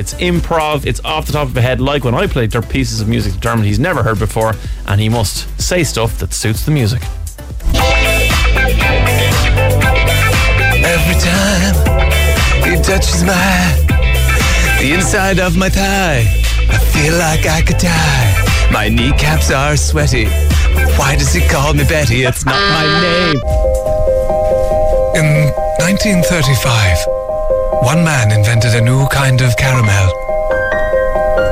It's improv, it's off the top of a head, like when I play there pieces of music to Dermot he's never heard before, and he must say stuff that suits the music. Every time he touches my the inside of my thigh, I feel like I could die. My kneecaps are sweaty. Why does he call me Betty? It's not my name. In 1935, one man invented a new kind of caramel.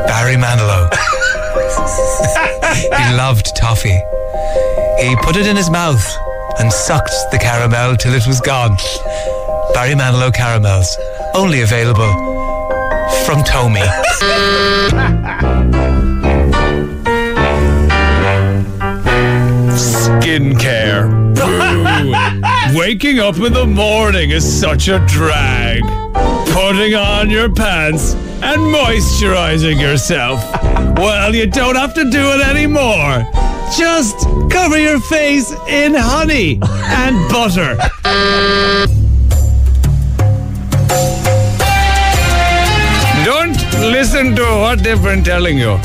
Barry Manilow. he loved toffee. He put it in his mouth and sucked the caramel till it was gone. Barry Manilow caramels, only available from Tommy. Skincare. Boo. Waking up in the morning is such a drag. Putting on your pants and moisturizing yourself. Well, you don't have to do it anymore. Just cover your face in honey and butter. Don't listen to what they've been telling you.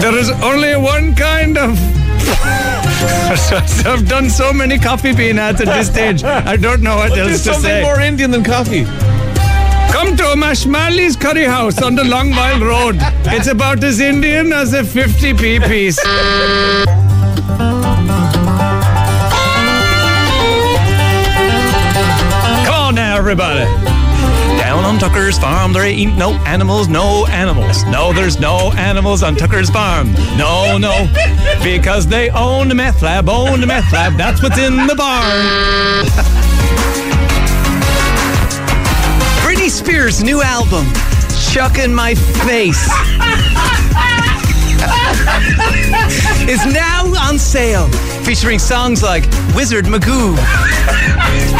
There is only one kind of. I've done so many coffee bean ads at this stage. I don't know what else to say. something more Indian than coffee. Come to Mashmali's Curry House on the Long Mile Road. It's about as Indian as a 50p piece. Come on now, everybody. Down on Tucker's farm, there ain't no animals, no animals. No, there's no animals on Tucker's farm. No, no. Because they own the meth lab, own the meth lab. That's what's in the barn. Britney new album, Chuck in My Face, is now on sale, featuring songs like Wizard Magoo,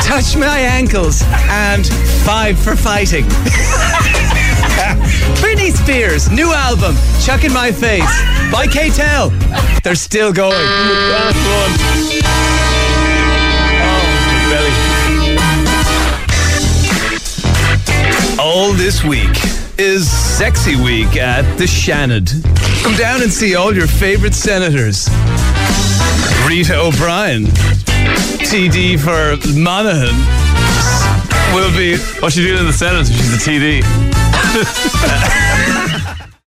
Touch My Ankles, and Five for Fighting. Britney Spears' new album, Chuck in My Face, by K-Tel. They're still going. All this week is Sexy Week at the Seanad. Come down and see all your favorite senators. Rita O'Brien, TD for Monaghan, will be. What's she doing in the Senate? She's the TD.